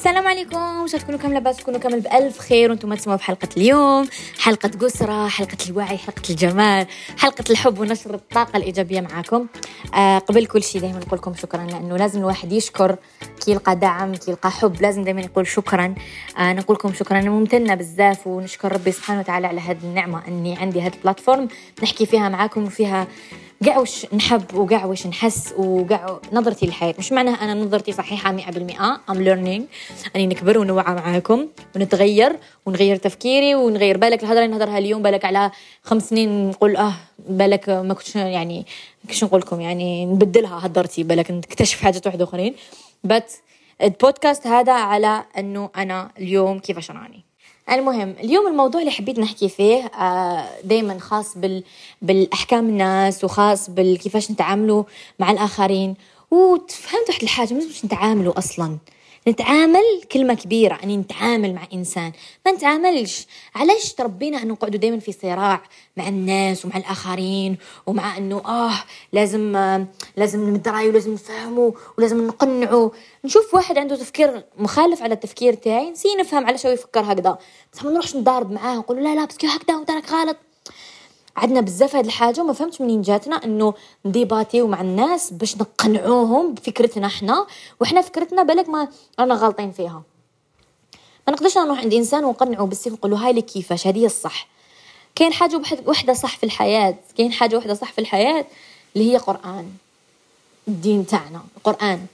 السلام عليكم. واش تكونوا كامل لاباس تكونوا كامل بألف خير وأنتم تسمعوا في حلقة اليوم. حلقة قسرة حلقة الوعي حلقة الجمال حلقة الحب ونشر الطاقة الإيجابية معاكم. آه قبل كل شيء دائما نقول لكم شكرا لأنه لازم الواحد يشكر. كي يلقى دعم كي يلقى حب لازم دائما يقول شكرا. آه نقول لكم شكرا. أنا ممتنة بزاف ونشكر ربي سبحانه وتعالى على هذه النعمة أني عندي هذه البلاتفورم. نحكي فيها معاكم وفيها قاع وش نحب وقاع وش نحس وقاع نظرتي للحياة. مش معناها أنا نظرتي صحيحة مئة بالمئة I'm learning. أني نكبر ونوعى معاكم ونتغير ونغير تفكيري ونغير. بالك الهضرة اللي نهضرها اليوم؟ بالك على خمس سنين نقول أه بالك ما كنتش يعني كيش نقول لكم؟ يعني نبدلها هضرتي بالك نكتشف حاجات واحدة أخرين. بس البودكاست هذا على أنه أنا اليوم كيفاش راني. المهم اليوم الموضوع اللي حبيت نحكي فيه آه، دايما خاص بال... بالأحكام الناس وخاص بالكيفاش نتعاملوا مع الآخرين. وتفهمت واحد الحاجة مش نتعاملوا أصلا. نتعامل كلمة كبيرة أني نتعامل مع إنسان. ما نتعاملش. علاش تربينا أن نقعدوا دايما في صراع مع الناس ومع الآخرين ومع أنه آه لازم لازم نمد راي ولازم نفهمه ولازم نقنعه نشوف واحد عنده تفكير مخالف على التفكير تاعي نسي نفهم علاش هو يفكر هكذا. بس ما نروحش نضارب معاه نقول لا لا بس هكذا وانت غلط. عندنا بزاف هاد الحاجة وما فهمتش منين جاتنا إنه نديباتيو مع الناس باش نقنعوهم بفكرتنا إحنا وحنا فكرتنا بالك ما رانا غالطين فيها. ما نقدرش نروح عند إنسان ونقنعه بالسيف نقول له هاي لك كيفاش هذه الصح. كاين حاجة وحدة صح في الحياة كاين حاجة وحدة صح في الحياة اللي هي قرآن الدين تاعنا. القرآن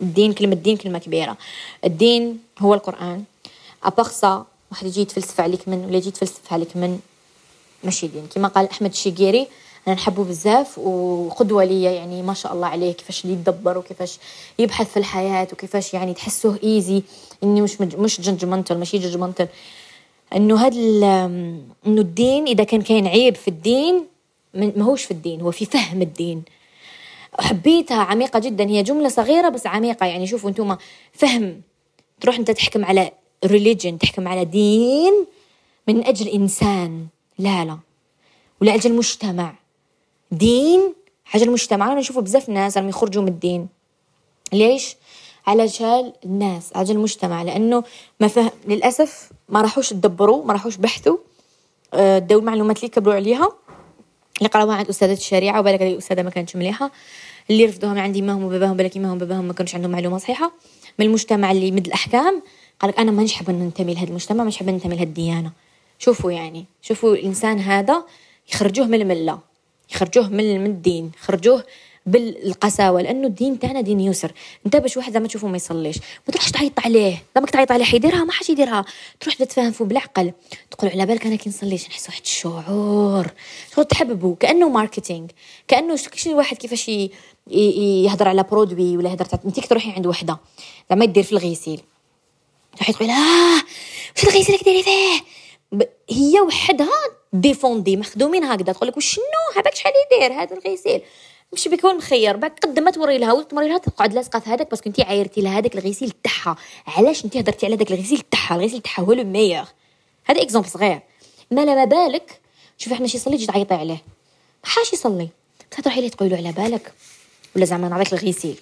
الدين كلمة دين كلمة كبيرة. الدين هو القرآن. أبقصى واحد يجي يتفلسف عليك من ولا يجي يتفلسف عليك من ماشي دين كما قال أحمد الشيقيري أنا نحبه بزاف وقدوة ليا يعني ما شاء الله عليه كيفاش يدبر وكيفاش يبحث في الحياة وكيفاش يعني تحسه easy إني مش مش judgmental ماشي judgmental إنه هذا إنه الدين إذا كان كاين عيب في الدين ماهوش في الدين هو في فهم الدين. حبيتها عميقة جدا هي جملة صغيرة بس عميقة. يعني شوفوا أنتم فهم تروح أنت تحكم على religion تحكم على دين من أجل إنسان. لا لا. ولا أجل المجتمع دين حاجة المجتمع. أنا نشوف بزاف ناس راهم يخرجوا من الدين. ليش؟ علشان الناس على المجتمع. لأنه ما فهم للأسف ما راحوش يدبروا ما راحوش بحثوا آه، داو المعلومات اللي كبروا عليها. اللي قراوها عند أستاذة الشريعة وبالك هذه الأستاذة ما كانتش مليحة. اللي رفضوها من عندي ما هم باباهم بالك هم باباهم ما كانوش عندهم معلومة صحيحة. من المجتمع اللي مد الأحكام قالك أنا ما نحب ننتمي لهذا المجتمع ما نحب ننتمي لهذه الديانة. شوفوا يعني شوفوا الإنسان هذا يخرجوه من الملة يخرجوه من الدين يخرجوه بالقساوة لأنه الدين تاعنا دين يسر. انت باش واحد زعما تشوفه ما يصليش. ما تروحش تعيط عليه. لما تعيط عليه حيديرها ما حاش يديرها. تروح تتفاهم فيه بالعقل. تقول على بالك أنا كي نصليش نحس واحد الشعور شغل تحببه. كأنه marketing كأنه شي واحد كيفاش يهضر على produit ولا يهضر انت تروحي عند وحدة. زعما يدير في الغسيل. تروحي تقول آه! واش الغسيل كديري فيه؟ هي وحدها ديفوندي مخدومين هكذا. تقول لك وشنو؟ هذاك شحال يدير؟ هذا الغسيل. مش بيكون مخير. بعد قد ما توري لها وتمري لها تقعد لاصقة في هذاك باسكو انت عايرتي لها هذاك الغسيل تاعها. علاش انت هضرتي على هذاك الغسيل تاعها؟ الغسيل تاعها هو لو ميور هذا اكزومبل صغير. ما لا بالك؟ شوفي إحنا شي يصلي تجي تعيطي عليه. ما حاش يصلي. تروحي ليه تقولي على بالك؟ ولا زعما نعطيك الغسيل.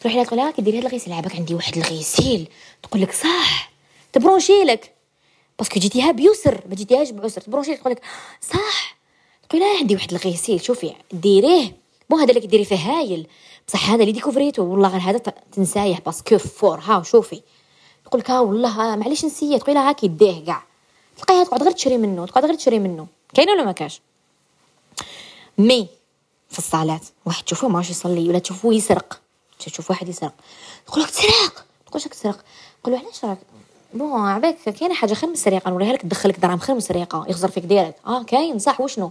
تروحي لها تقولي لها كديري هذا الغسيل عباك عندي واحد الغسيل. تقول لك صح. تبرونشي لك. باسكو جيتيها بيسر ما جيتيهاش بعسر. تبروشي تقول لك صح. تقول لها عندي واحد الغسيل شوفي ديريه. بون هذا اللي ديري فيه هايل. بصح هذا اللي ديكوفريتو. والله غير هذا تنسايه باسكو فور ها شوفي. تقول لك ها والله معليش نسيه تقول لها هاكي ديه كاع. تلقاها تقعد غير تشري منه تقعد غير تشري منه. كاين ولا ما كاش؟ mais في الصلاة واحد تشوفوه ماشي يصلي ولا تشوفوه يسرق. تشوف واحد يسرق. تقول لك تسرق. تقول لك تسرق. تقول له علاش راك؟ bon عباك كاين حاجة خير من السرقة؟ نوريها لك تدخلك دراهم خير من السرقة يخزر فيك direct. آه كاين صح وشنو؟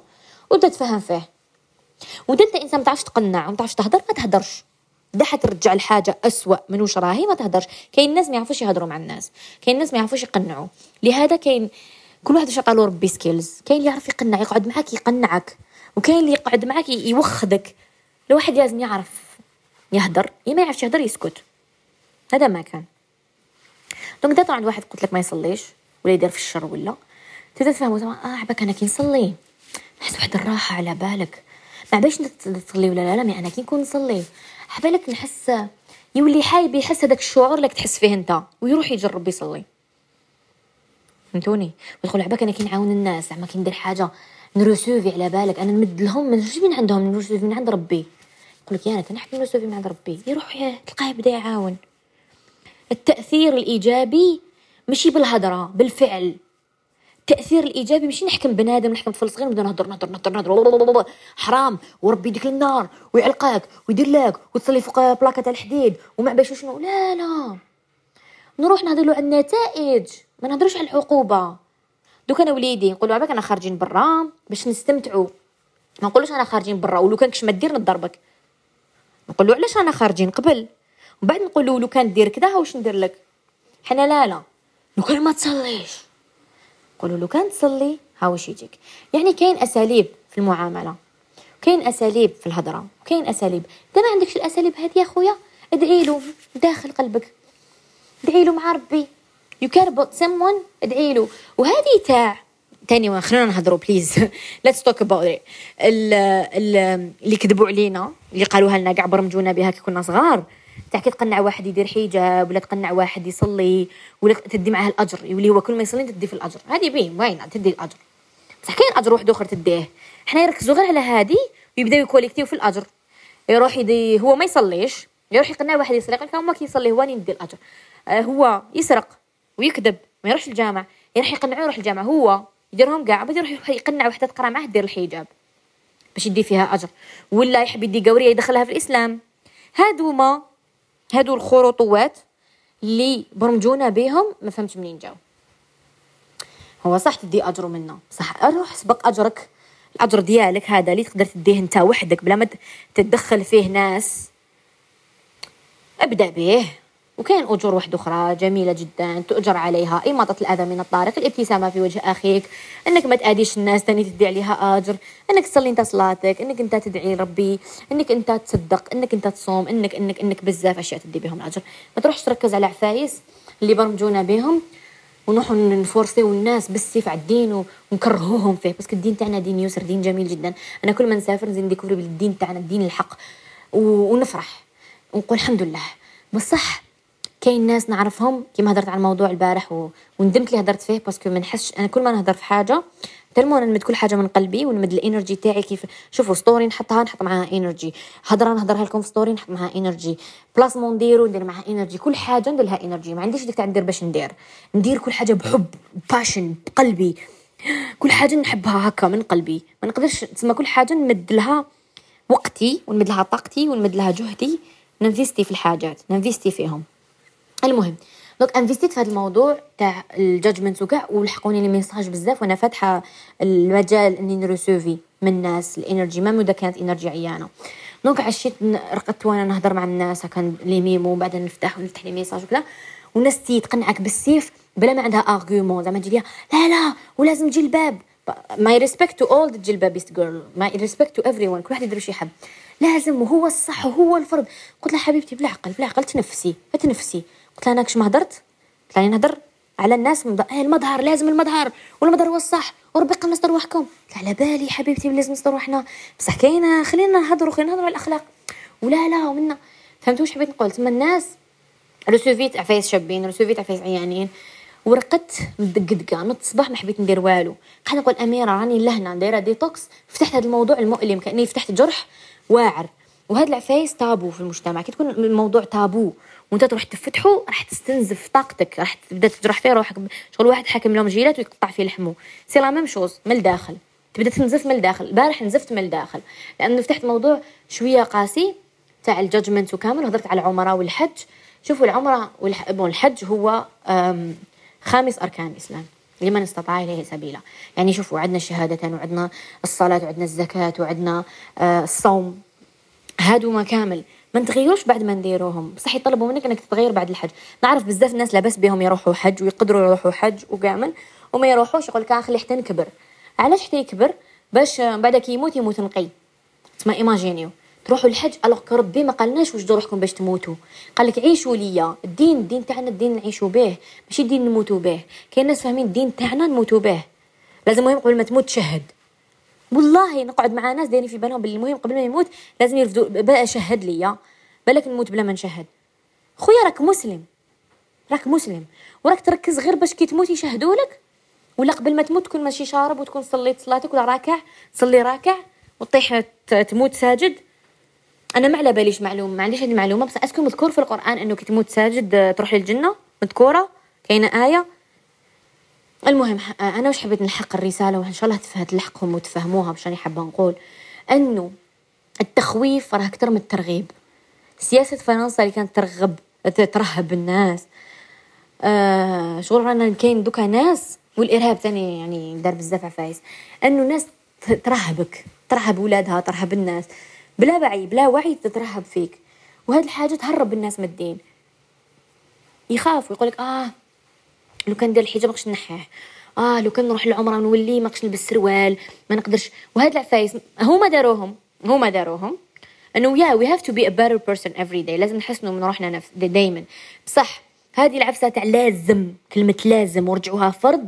وانت تفهم فيه. وانت انت إنسان ما تعرفش تقنع وما تعرفش تهدر ما تهدرش. ده حترجع الحاجة اسوء من وش راهي ما تهدرش. كاين ناس ما يعرفوش يهضروا مع الناس. كاين ناس ما يعرفوش يقنعوا. لهذا كاين كل واحد واش عطالو ربي skills كاين اللي يعرف يقنع يقعد معاك يقنعك. وكاين اللي يقعد معاك يوخدك الواحد لازم يعرف يهدر يا ما يعرفش يهدر يسكت. هذا ما كان. donc طبعا عند واحد قلت لك ما يصليش ولا يدير في الشر ولا تبدا تفهموا زعما آه عباك أنا كي نصلي. نحس واحد الراحة على بالك. ما باش تصلي ولا لا لا mais أنا كي نكون نصلي. عبالك نحس يولي حايب يحس هذاك الشعور اللي تحس فيه أنت ويروح يجرب يصلي. فهمتوني؟ ويقول عباك أنا كي نعاون الناس زعما كي ندير حاجة نروسوفي على بالك. أنا نمد لهم ما من عندهم نروسوفي من عند ربي. يقول لك يا أنا تنحب نروسوفي من عند ربي. يروح تلقاه يبدا يعاون. التأثير الإيجابي ماشي بالهضره بالفعل. التأثير الإيجابي ماشي نحكم بنادم نحكم طفل صغير نبدأ نهضر نهضر نهضر نهضر حرام. وربي يديك للنار ويعلقك ويدير لك وتصلي فوق بلاكة تاع الحديد وما باش شنو لا لا. نروح نهضر على النتائج ما نهضروش على العقوبة. دوك أنا وليدي نقولوا عباك أنا خارجين برا باش نستمتعوا ما نقولوش أنا خارجين برا ولو كان كش ما دير نضربك. نقولوا علاش أنا خارجين؟ قبل. ومن بعد نقولوا لو كان دير كذا واش ندير لك؟ حنا لا لا. لو كان ما تصليش. قولوا لو كان تصلي ها واش يجيك. يعني كاين أساليب في المعاملة كاين أساليب في الهضرة كاين أساليب. انت ما عندكش الأساليب هذه يا خويا ادعي له داخل قلبك. ادعي له مع ربي. You care about someone ادعي له. وهذه تاع تاني خلينا نهضروا please let's talk about اللي كذبوا علينا اللي قالوها لنا كاع برمجونا بها كي كنا صغار. تاع كي تقنع واحد يدير حجاب ولا تقنع واحد يصلي ولا تدي معاه الأجر يولي هو كل ما يصلي تدي في الأجر. هذه بين وين؟ تدي الأجر. بصح كاين اجر واحد آخر تديه. حنا يركزوا غير على هذه ويبداو يكوليكتيو في الأجر. يروح يدي هو ما يصليش يروح يقنع واحد يسرق لك هما كيصلي هو ندي الأجر. آه هو يسرق ويكذب ما يروحش الجامع. يروح يقنعه يروح الجامع. هو يديرهم كاع بعد يروح يقنع وحدة تقرأ معاه دير الحجاب باش يدي فيها أجر. ولا يحب يدي قورية يدخلها في الإسلام. هادو ما هادو الخروطوات اللي برمجونا بهم ما فهمتش منين جاو. هو صح تدي أجر منا. صح روح سبق أجرك. الأجر ديالك هذا اللي تقدر تديه أنت وحدك بلا ما تتدخل فيه ناس. أبدأ به. وكاين أجور واحدة أخرى جميلة جدا تؤجر عليها. إماطة الأذى من الطارق الابتسامة في وجه أخيك. أنك ما تأذيش الناس تاني تدي عليها أجر. أنك تصلي أنت صلاتك أنك أنت تدعي ربي أنك أنت تصدق أنك أنت تصوم أنك أنك أنك بزاف أشياء تدي بهم الأجر. ما تروحش تركز على عفايس اللي برمجونا بهم ونروحوا نفورسيو الناس بالسيف على الدين ونكرهوهم فيه. بس الدين تاعنا دين يسر دين جميل جدا. أنا كل ما نسافر نزيد ن découvrir بالدين تاعنا الدين الحق. ونفرح. ونقول الحمد لله. بصح كاين ناس نعرفهم كيما هضرت على الموضوع البارح و... وندمت لي هضرت فيه parce que ما نحسش أنا كل ما نهضر في حاجة tellement أنا نمد كل حاجة من قلبي ونمد ال energy تاعي كيف شوفوا story نحطها نحط معاها energy هضرة نهضرها لكم في story نحط معاها energy placement نديرو ندير معاها energy كل حاجة ندير لها energy ما عنديش ديك تاع ندير باش ندير ندير كل حاجة بحب passion بقلبي كل حاجة نحبها هكا من قلبي ما نقدرش تسمى كل حاجة نمد لها وقتي ونمد لها طاقتي ونمد لها جهدي ن investir في الحاجات ن investir فيهم. المهم دونك انفستيت في هذا الموضوع تاع ال judgment وكاع ولحقوني les messages بزاف وأنا فاتحة المجال إني ن recevoir من الناس ال energy même اذا كانت energy عيانة. donc عشيت رقدت وأنا نهضر مع الناس كان les mémos وبعدين نفتح ونفتح les messages وكذا. والناس تقنعك بالسيف بلا ما عندها arguments زعما تجي لا لا ولازم جلباب my respect to all جلبابيست girl my respect to everyone كل واحد يدير واش يحب. لازم وهو الصح وهو الفرض. قلت لها حبيبتي بالعقل بالعقل تنفسي تنفسي. قلت لها أنا كش ما هدرت؟ قلت لها نهدر على الناس. إيه المظهر لازم المظهر. والمظهر هو الصح. وربي نستر روحكم. على بالي حبيبتي لازم نستر روحنا. بصح كاينة خلينا نهضروا خلينا نهضروا على الأخلاق. ولا لا ومنا. فهمتوا واش حبيت نقول؟ تما الناس رسوفيت عفايس شابين رسوفيت عفايس عيانين ورقدت مدقدقة نط الصباح ما حبيت ندير والو. قاعدة نقول أميرة راني لهنا دايرة détox. فتحت هذا الموضوع المؤلم كأني فتحت جرح واعر. وهاد العفايس تابو في المجتمع. كي تكون الموضوع تابو. وانت تروح تفتحه راح تستنزف طاقتك راح تبدأ تجرح فيه روحك. شغل واحد حاكم لهم جيلات ويقطع فيه لحمه. c'est la même chose من الداخل تبدأ تنزف من الداخل البارح نزفت من الداخل لأنه فتحت موضوع شوية قاسي تاع ال judgment وكامل هضرت على العمره والحج. شوفوا العمره والحج هو خامس أركان الإسلام. لمن استطاع إليه سبيلا. يعني شوفوا عندنا الشهادتين وعندنا الصلاة وعندنا الزكاة وعندنا آه، الصوم. هادو ما كامل. ما نتغيروش بعد ما نديروهم. بصح يطلبوا منك إنك تتغير بعد الحج. نعرف بزاف ناس لاباس بهم يروحوا حج ويقدروا يروحوا حج وكامل وما يروحوش. يقول لك خلي حتى نكبر. علاش حتى يكبر؟ باش بعد كي يموت يموت نقي. تسمى ايماجينيو تروحوا الحج alors ربي ما قالناش وجدوا روحكم باش تموتوا. قال لك عيشوا ليا. الدين الدين تاعنا الدين نعيشوا به. ماشي الدين نموتوا به. كاين ناس فاهمين الدين تاعنا نموتوا به. لازم مهم قبل ما تموت تشهد. والله نقعد مع ناس دايرين في بالهم باللي المهم قبل ما يموت لازم يرفدوا. بقى شهد ليا بالك نموت بلا ما نشهد. خويا راك مسلم. راك مسلم. وراك تركز غير باش كي تموت يشهدوا لك. ولا قبل ما تموت تكون ماشي شارب وتكون صليت صلاتك ولا راكع. تصلي راكع وتطيح تموت ساجد. أنا ما على باليش معلومه ما عنديش هذه المعلومة. بس est-ce que مذكور في القرآن أنه كي تموت ساجد آه، تروح للجنة. مذكورة. كاينة آية. المهم آه، أنا وش حبيت نلحق الرسالة وإن شاء الله تلحقهم وتفهموها راني حابه نقول إنه التخويف راه أكثر من الترغيب. سياسة فرنسا اللي كانت ترغب ترهب الناس. آه شغل رانا كاين دوكا ناس والإرهاب ثاني يعني دار بزاف عفايس إنه ناس ترهبك ترهب ولادها ترهب الناس. بلا وعي بلا وعي تترهب فيك. وهاد الحاجة تهرب الناس من الدين. يخاف ويقولك آه لو كان دير الحجاب ماقش نحيه. آه لو كان نروح للعمرة نولي ماقش نلبس سروال ما نقدرش. وهاد العفايس هما داروهم هما داروهم. أنه yeah we have to be a better person every day لازم نحسنوا من روحنا نفس دايما. بصح هذه العفسة تاع لازم كلمة لازم ورجعوها فرض.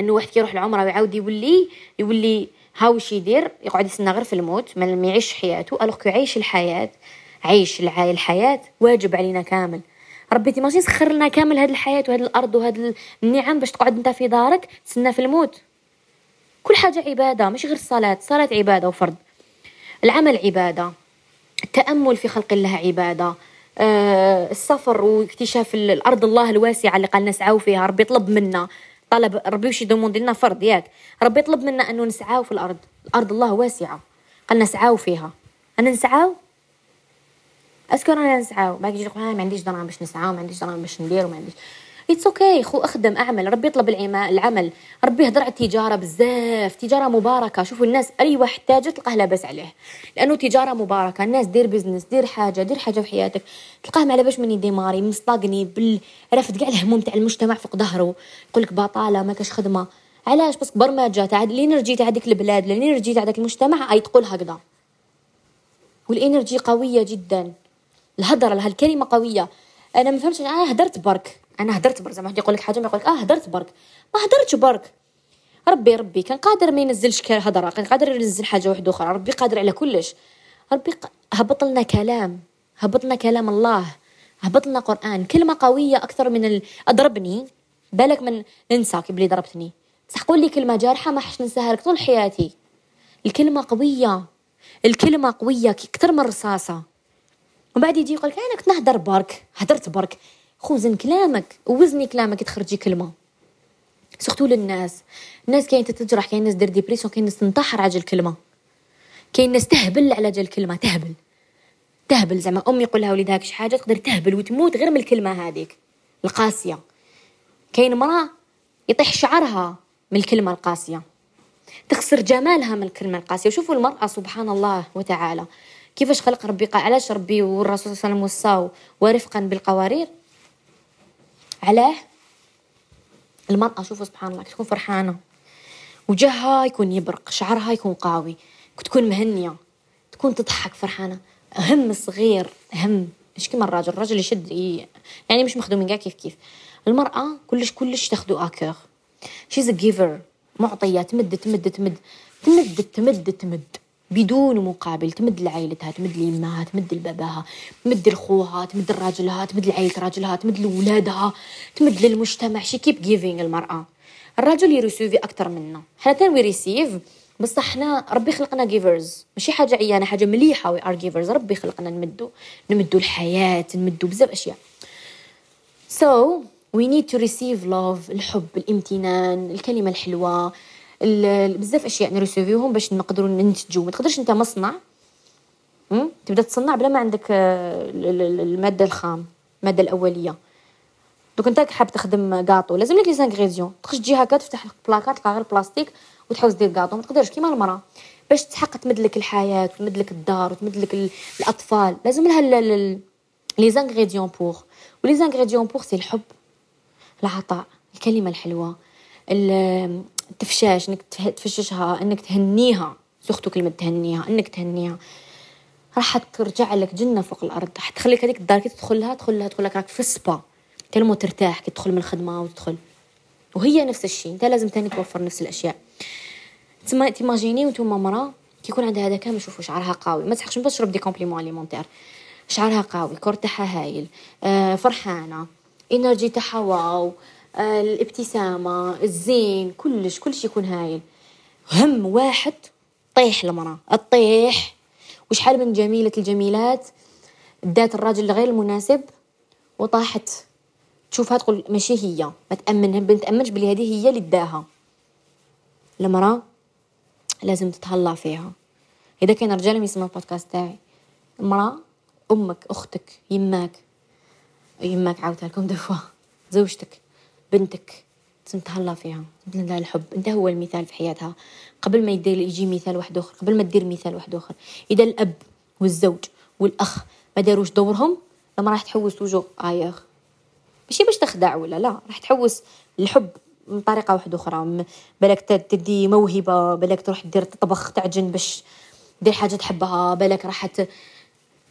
أنه واحد كيروح العمرة ويعاود يولي يولي ها وش يدير؟ يقعد يستنى غير في الموت ما يعيش حياته alors يعيش الحياة عيش الحياة واجب علينا كامل. ربي تيماجين سخر لنا كامل هاد الحياة وهاد الأرض وهاد النعم باش تقعد أنت في دارك تسنى في الموت. كل حاجة عبادة مش غير الصلاة. الصلاة عبادة وفرض. العمل عبادة. التأمل في خلق الله عبادة. آه السفر واكتشاف الأرض الله الواسعة اللي قال نسعوا فيها. ربي يطلب منا. طلب ربي وش يدوموندي لنا فرض ياك. ربي يطلب منا انه نسعاو في الأرض. الأرض الله واسعة. قال نسعاو فيها. أنا نسعاو؟ est-ce que أنا نسعاو باقي يجي ما عنديش دراهم باش نسعاو ما عنديش دراهم باش ندير وما عنديش. it's okay خو أخدم أعمل. ربي يطلب العمل. ربي يهضر على التجارة بزاف. تجارة مباركة. شوفوا الناس أي واحد تاجر تلقاه لاباس عليه. لأنه تجارة مباركة. الناس دير business دير حاجة دير حاجة في حياتك. تلقاه ما لاباس من démarré مصطاقني بال رافد كاع الهموم تاع المجتمع فوق ظهره. يقول لك بطالة ما كاش خدمة. علاش؟ بس برمجة تاع ال energy تاع ديك البلاد ال energy تاع داك المجتمع أي تقول هكذا. وال energy قوية جدا. الهضره هالكلمه قوية. أنا ما فهمتش أنا هدرت برك. أنا هدرت برك زعما يقول لك حاجة ما يقول لك آه هدرت برك. ما هدرتش برك. ربي ربي كان قادر ما ينزلش هضره كان قادر ينزل حاجة واحدة أخرى. ربي قادر على كلش. ربي هبط لنا كلام هبط لنا كلام الله هبط لنا قرآن. كلمة قوية أكثر من ال... أضربني. بالك من ننسى بلي ضربتني. بصح قول لي كلمة جارحة ما حش ننساها لك طول حياتي. الكلمة قوية. الكلمة قوية أكثر من الرصاصه وبعد يجي يقول لك أنا كنت نهدر برك هدرت برك. خوزن كلامك وزني كلامك تخرجي كلمة. surtout للناس. الناس كاين تتجرح كاين ناس دير dépression كاين ناس تنتحر على الكلمة كاين ناس تهبل على جال الكلمة تهبل. تهبل زعما. أمي يقول لها وليدها شي حاجة؟ تقدر تهبل وتموت غير من الكلمة هذيك القاسية. كاين مرأة يطيح شعرها من الكلمة القاسية. تخسر جمالها من الكلمة القاسية. وشوفوا المرأة سبحان الله وتعالى. كيفاش خلق ربي؟ علاش ربي والرسول صلى الله عليه وسلم وصاو ورفقا بالقوارير؟ علاه المرأة شوفوا سبحان الله تكون فرحانة. وجهها يكون يبرق شعرها يكون قوي تكون مهنية تكون تضحك فرحانة. هم صغير هم. مش كيما الراجل الراجل يشد يعني مش مخدومين كاع كيف كيف. المرأة كلش كلش تاخدو à cœur. She's giver معطية تمد تمد تمد. تمد تمد تمد. بدون مقابل تمد لعائلتها تمد ليمها تمد لباباها تمد لخوها تمد لراجلها تمد لعائلة راجلها تمد لولادها تمد للمجتمع. She keep giving المرأة. الرجل ي recevoir أكثر منا. حنا تاني we receive بصح حنا ربي خلقنا givers ماشي حاجة عيانة حاجة مليحة. we are givers ربي خلقنا نمدو نمدو الحياة نمدو بزاف أشياء. So we need to receive love الحب الامتنان الكلمة الحلوة. بزاف أشياء ن recevoir وهم باش نقدروا ننتجوا ما تقدرش أنت مصنع تبدأ تصنع بلا ما عندك آه، المادة الخام المادة الأولية. دوك أنت حاب تخدم كاطو لازم لك les ingrédients. تخش تجي هكا تفتح البلاكار تلقى غير بلاستيك وتحوس دير كاطو ما تقدرش كيما المرأة. باش تحق تمد لك الحياة وتمد لك الدار وتمد لك الأطفال لازم لها les ingrédients purs. و les ingrédients purs c'est الحب العطاء الكلمة الحلوة التفشاش إنك تفششها إنك تهنيها. surtout كلمة تهنيها إنك تهنيها. راح ترجع لك جنة فوق الأرض. راح تخليك هذيك الدار كي تدخلها تدخلها تقول لك راك في ال spa tellement ترتاح كي تدخل من الخدمة وتدخل. وهي نفس الشيء أنت لازم تاني توفر نفس الأشياء. تسمى t'imagines وأنتم مرا كي يكون عندها هذا كامل شوفوا شعرها قوي. ما تسحقش باش تشرب des compléments alimentaires. شعرها قوي corps تاعها هايل. آه فرحانة. energy تاعها wow. الابتسامة الزين كلش كلش يكون هايل. هم واحد طيح المرأة الطيح. وشحال من جميلة الجميلات؟ دات الراجل غير المناسب. وطاحت. تشوفها تقول ماشي هي. ما تأمنها ما تأمنش بلي هذه هي اللي داها. المرأة لازم تتهلا فيها. إذا كان رجال يسمعوا البودكاست تاعي. المرأة أمك أختك يماك. يماك عاودتها لكم دفوا زوجتك. بنتك لازم تهلا فيها لازم لها الحب. انت هو المثال في حياتها. قبل ما يدير يجي مثال واحد آخر قبل ما تدير مثال واحد آخر. إذا الأب والزوج والأخ ما داروش دورهم لما راح تحوس توجو ايغ ماشي باش تخدع ولا لا؟ راح تحوس الحب من طريقة واحدة آخرى. بالك تدي موهبة بالك تروح دير تطبخ تعجن باش دير حاجة تحبها بالك راح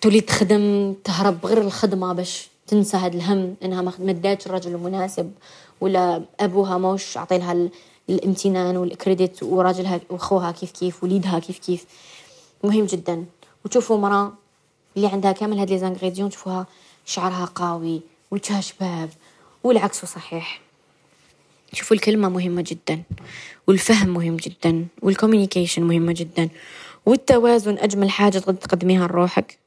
تولي تخدم تهرب غير الخدمة باش تنسى هذا الهم إنها ما داتش الرجل المناسب ولا أبوها موش عطيلها الامتنان وال credit وراجلها وأخوها كيف كيف وليدها كيف كيف. مهم جدا. وتشوفوا مرأة اللي عندها كامل هاد les ingrédients تشوفوها شعرها قوي وجهها شباب والعكس صحيح. شوفوا الكلمة مهمة جدا والفهم مهم جدا وال communication مهمة جدا والتوازن أجمل حاجة تقدميها لروحك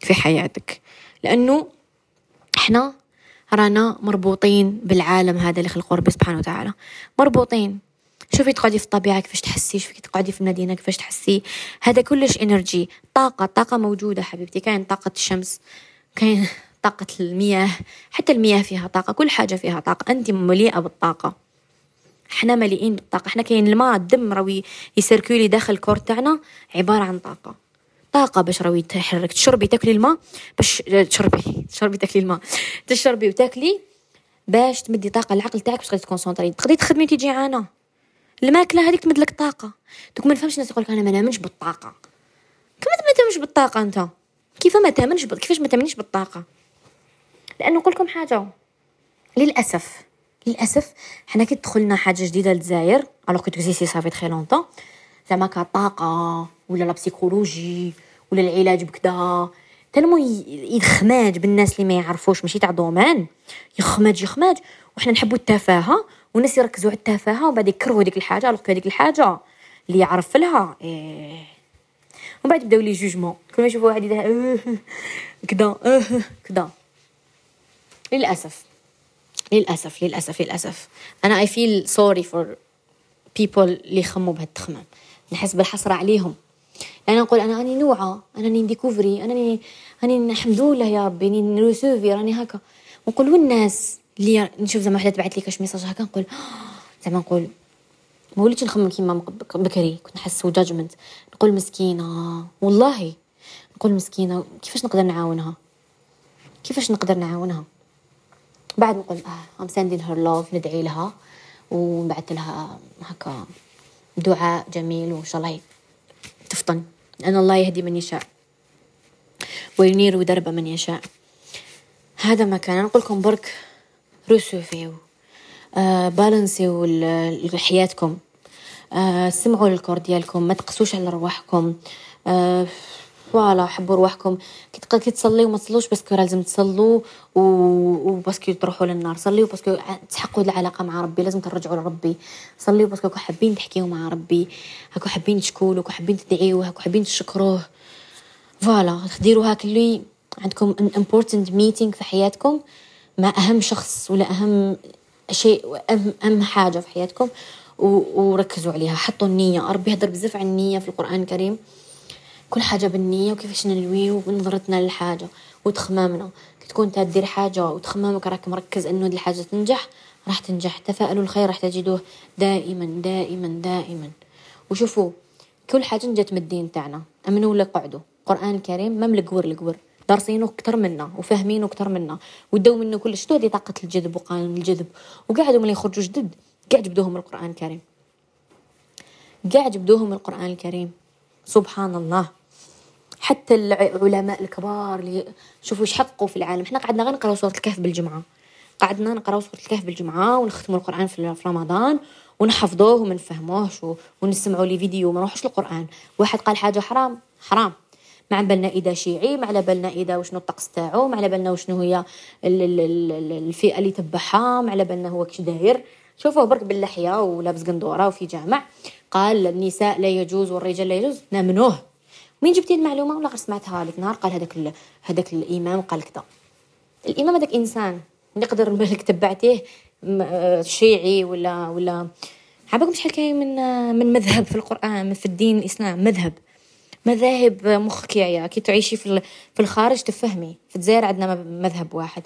في حياتك. لأنه إحنا رانا مربوطين بالعالم هذا اللي خلقه ربي سبحانه وتعالى. مربوطين. شوفي تقعدي في الطبيعة كيفاش تحسي؟ شوفي تقعدي في المدينة كيفاش تحسي؟ هذا كلش energy. طاقة طاقة موجودة حبيبتي. كاين طاقة الشمس كاين طاقة المياه. حتى المياه فيها طاقة كل حاجة فيها طاقة. أنت مليئة بالطاقة. إحنا مليئين بالطاقة. إحنا كاين الماء الدم راوي ي circuler داخل ال corps تاعنا عبارة عن طاقة. طاقة باش راوي تحرك تشربي تاكلي الماء باش تشربي تشربي تاكلي الماء تشربي وتاكلي باش تمدي طاقة العقل تاعك باش ت concentrer. تقدري تخدمي تيجي جيعانة الماكلة هذيك تمد لك طاقة. دوك ما نفهمش الناس يقولك أنا ما نامنش بالطاقة. كيف ما تامنش بالطاقة أنت؟ كيف ما تامنش كيفاش ما تامنيش بالطاقة؟ لأنه نقول لكم حاجة. للأسف للأسف حنا كي دخلنا حاجة جديدة للجزائر alors que ت exister ça fait très longtemps زعما كطاقة. ولا لا بسيكولوجي ولا العلاج بكدا. تلمو يخماج بالناس اللي ما يعرفوش ماشي تاع دومان. يخماج يخماج. وحنا نحبوا التفاهة والناس يركزوا على التفاهة وبعد يكرهوا ديك الحاجة ألوغ هذيك الحاجة اللي يعرف لها. إيه. ومن بعد يبداو لي جوجمون كل ما يشوفوا واحد يدها كدا كدا. للأسف. للأسف للأسف للأسف. أنا I feel sorry for people اللي يخموا بهالتخمام نحس بالحسرة عليهم. لأن نقول أنا راني نوعة أنا راني ن découvrir أنا راني راني الحمد لله يا ربي راني ن recevoir راني هكا. نقول والناس اللي نشوف زعما وحده تبعث لي كاش message هكا نقول زعما نقول ما وليتش نخمم كيما بكري كنت نحس judgment نقول مسكينة والله. نقول مسكينة كيفاش نقدر نعاونها؟ كيفاش نقدر نعاونها؟ بعد نقول آه I'm sending her love ندعي لها وبعث لها هكا دعاء جميل وإن شاء الله تفطن. لأن الله يهدي من يشاء. وينير درب من يشاء. هذا ما كان. نقول لكم برك recevoir و آه balancer و حياتكم آه سمعوا لل corps ديالكم ما تقسوش على رواحكم. آه voilà حبوا رواحكم. كي تصليو ما تصلوش parce que لازم تصلوا و parce que تروحوا للنار. صليو parce que تحققوا العلاقة مع ربي لازم ترجعوا لربي. صليو parce que حابين تحكيو مع ربي هاكو حابين تشكولو حابين تدعيوه هاكو حابين تشكروه. voilà ديروا هاك اللي عندكم un important meeting في حياتكم مع أهم شخص ولا أهم شيء أهم, أهم حاجة في حياتكم وركزوا عليها. حطوا النية. ربي يهضر بزاف عن النية في القرآن الكريم. كل حاجة بالنية وكيفاش ننويو ونظرتنا للحاجة وتخمامنا. كي تكون تدير حاجة وتخمامك راك مركز انه دي الحاجة تنجح راح تنجح. تفائلوا الخير راح تجدوه دائما دائما دائما. وشوفوا كل حاجة جات من الدين تاعنا. أمنوا ولا قعدوا. القران الكريم ما ملقور القور دارسينه أكثر منا وفاهمينه أكثر منا. وداو منه كل شتو هذه طاقة الجذب وقانون الجذب؟ وقاعدوا ملي يخرجوا جدد. قاعد جبدوهم القرآن الكريم. قاعد جبدوهم القرآن الكريم. سبحان الله. حتى العلماء الكبار اللي شوفوا إيش حققوا في العالم. إحنا قعدنا غير نقرأ سوره الكهف بالجمعة. قعدنا نقرأ سوره الكهف بالجمعة ونختموا القرآن في رمضان ونحفظوه وما نفهموهش ونسمعوا لي فيديو وما نروحش القرآن. واحد قال حاجة حرام؟ حرام. ما على بالنا اذا شيعي ما على بالنا اذا وشنو الطقس تاعو ما على بالنا وشنو هي الفئة اللي تبعها ما على بالنا هو كش داير. شوفوه برك باللحية ولابس قندورة وفي جامع. قال النساء لا يجوز والرجال لا يجوز نامنوه. مين جبتي المعلومة ولا غير سمعتها لك؟ نهار قال هذاك هذاك الإمام قال كذا. الإمام هذاك إنسان نقدر بالك تبعتيه شيعي ولا ولا عباكم شحال كاين من من مذهب في القرآن في الدين الإسلام؟ مذهب. مذاهب مخك يا كي تعيشي في في الخارج تفهمي. في الجزائر عندنا مذهب واحد.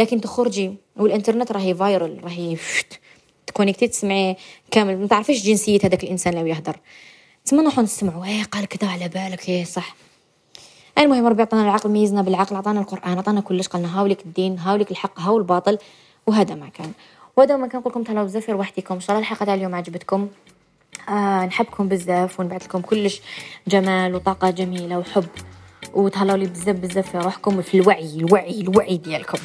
لكن تخرجي والإنترنت راهي فايرل راهي تكونيكتي تسمعي كامل. ما تعرفيش جنسية هذاك الإنسان اللي يهدر تما نروحو نسمعوا إيه قال كذا على بالك. إيه صح. المهم ربي عطانا العقل ميزنا بالعقل عطانا القرآن عطانا كلش قالنا هاولك الدين هاولك الحق هاو الباطل وهذا ما كان. وهذا ما كان نقول لكم تهلاو بزاف وحدكم إن شاء الله الحلقة تاع اليوم عجبتكم. آه نحبكم بزاف ونبعث لكم كلش جمال وطاقة جميلة وحب. وتهلاو لي بزاف بزاف في روحكم وفي الوعي الوعي الوعي ديالكم.